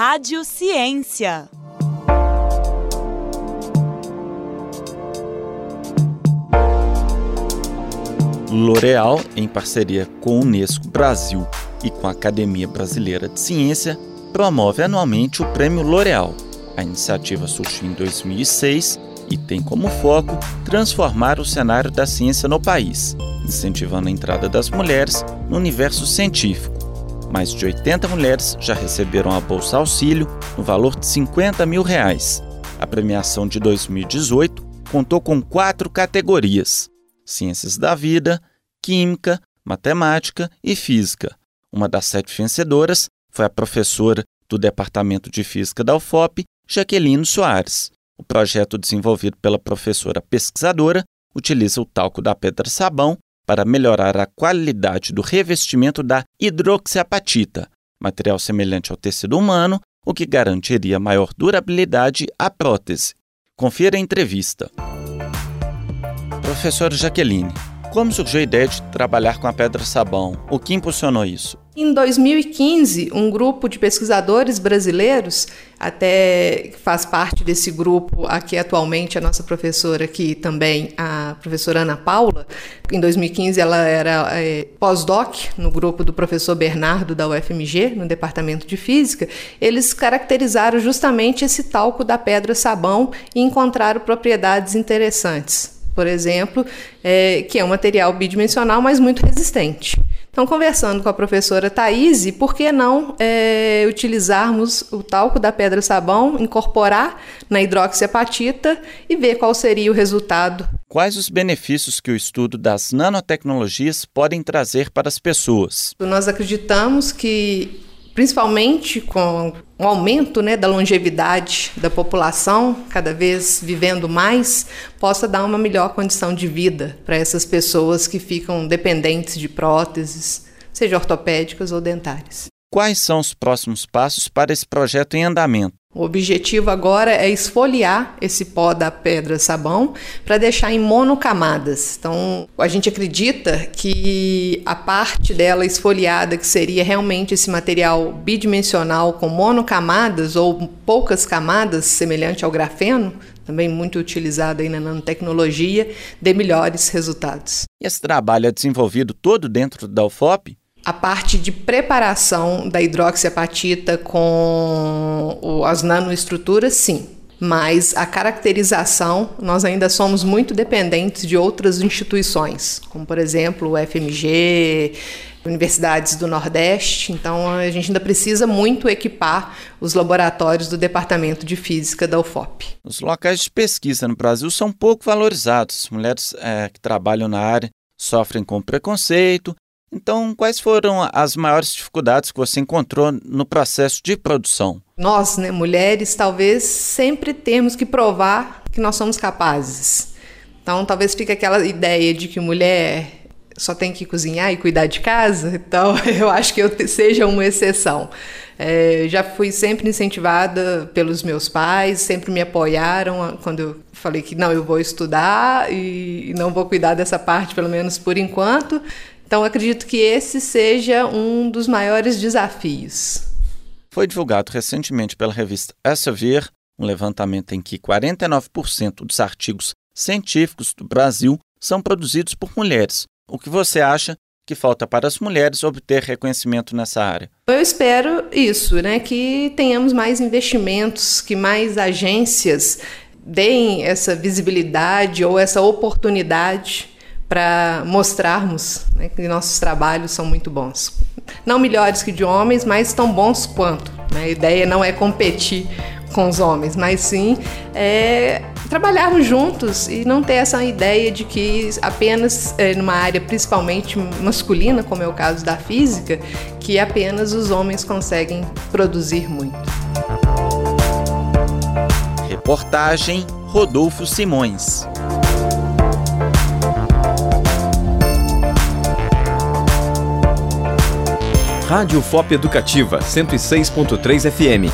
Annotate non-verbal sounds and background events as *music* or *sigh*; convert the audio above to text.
Rádio Ciência. L'Oréal, em parceria com o Unesco Brasil e com a Academia Brasileira de Ciência, promove anualmente o Prêmio L'Oréal. A iniciativa surgiu em 2006 e tem como foco transformar o cenário da ciência no país, incentivando a entrada das mulheres no universo científico. Mais de 80 mulheres já receberam a Bolsa Auxílio no valor de 50 mil reais. A premiação de 2018 contou com quatro categorias: Ciências da Vida, Química, Matemática e Física. Uma das sete vencedoras foi a professora do Departamento de Física da UFOP, Jaqueline Soares. O projeto desenvolvido pela professora pesquisadora utiliza o talco da pedra-sabão para melhorar a qualidade do revestimento da hidroxiapatita, material semelhante ao tecido humano, o que garantiria maior durabilidade à prótese. Confira a entrevista. Professora Jaqueline, como surgiu a ideia de trabalhar com a pedra-sabão? O que impulsionou isso? Em 2015, um grupo de pesquisadores brasileiros, até faz parte desse grupo aqui atualmente a nossa professora aqui também, a professora Ana Paula. Em 2015 ela era é, pós-doc no grupo do professor Bernardo da UFMG, no departamento de física. Eles caracterizaram justamente esse talco da pedra sabão e encontraram propriedades interessantes por exemplo, é, que é um material bidimensional, mas muito resistente. Então, conversando com a professora Thaís, por que não é, utilizarmos o talco da pedra-sabão, incorporar na hidroxiapatita e ver qual seria o resultado? Quais os benefícios que o estudo das nanotecnologias podem trazer para as pessoas? Nós acreditamos que principalmente com o aumento né, da longevidade da população, cada vez vivendo mais, possa dar uma melhor condição de vida para essas pessoas que ficam dependentes de próteses, seja ortopédicas ou dentárias. Quais são os próximos passos para esse projeto em andamento? O objetivo agora é esfoliar esse pó da pedra sabão para deixar em monocamadas. Então, a gente acredita que a parte dela esfoliada, que seria realmente esse material bidimensional com monocamadas ou poucas camadas, semelhante ao grafeno, também muito utilizado aí na nanotecnologia, dê melhores resultados. Esse trabalho é desenvolvido todo dentro da UFOP? A parte de preparação da hidroxiapatita com as nanoestruturas, sim. Mas a caracterização, nós ainda somos muito dependentes de outras instituições, como por exemplo o FMG, universidades do Nordeste. Então a gente ainda precisa muito equipar os laboratórios do Departamento de Física da UFOP. Os locais de pesquisa no Brasil são pouco valorizados. Mulheres é, que trabalham na área sofrem com preconceito então, quais foram as maiores dificuldades que você encontrou no processo de produção? Nós, né, mulheres, talvez sempre temos que provar que nós somos capazes. Então, talvez fique aquela ideia de que mulher só tem que cozinhar e cuidar de casa. Então, *laughs* eu acho que eu seja uma exceção. É, já fui sempre incentivada pelos meus pais, sempre me apoiaram quando eu falei que não, eu vou estudar e não vou cuidar dessa parte, pelo menos por enquanto. Então, acredito que esse seja um dos maiores desafios. Foi divulgado recentemente pela revista Elsevier um levantamento em que 49% dos artigos científicos do Brasil são produzidos por mulheres. O que você acha que falta para as mulheres obter reconhecimento nessa área? Eu espero isso, né, que tenhamos mais investimentos, que mais agências deem essa visibilidade ou essa oportunidade para mostrarmos né, que nossos trabalhos são muito bons. Não melhores que de homens, mas tão bons quanto. Né? A ideia não é competir com os homens, mas sim é, trabalharmos juntos e não ter essa ideia de que apenas é, numa área principalmente masculina, como é o caso da física, que apenas os homens conseguem produzir muito. Reportagem Rodolfo Simões. Rádio FOP Educativa 106.3 FM.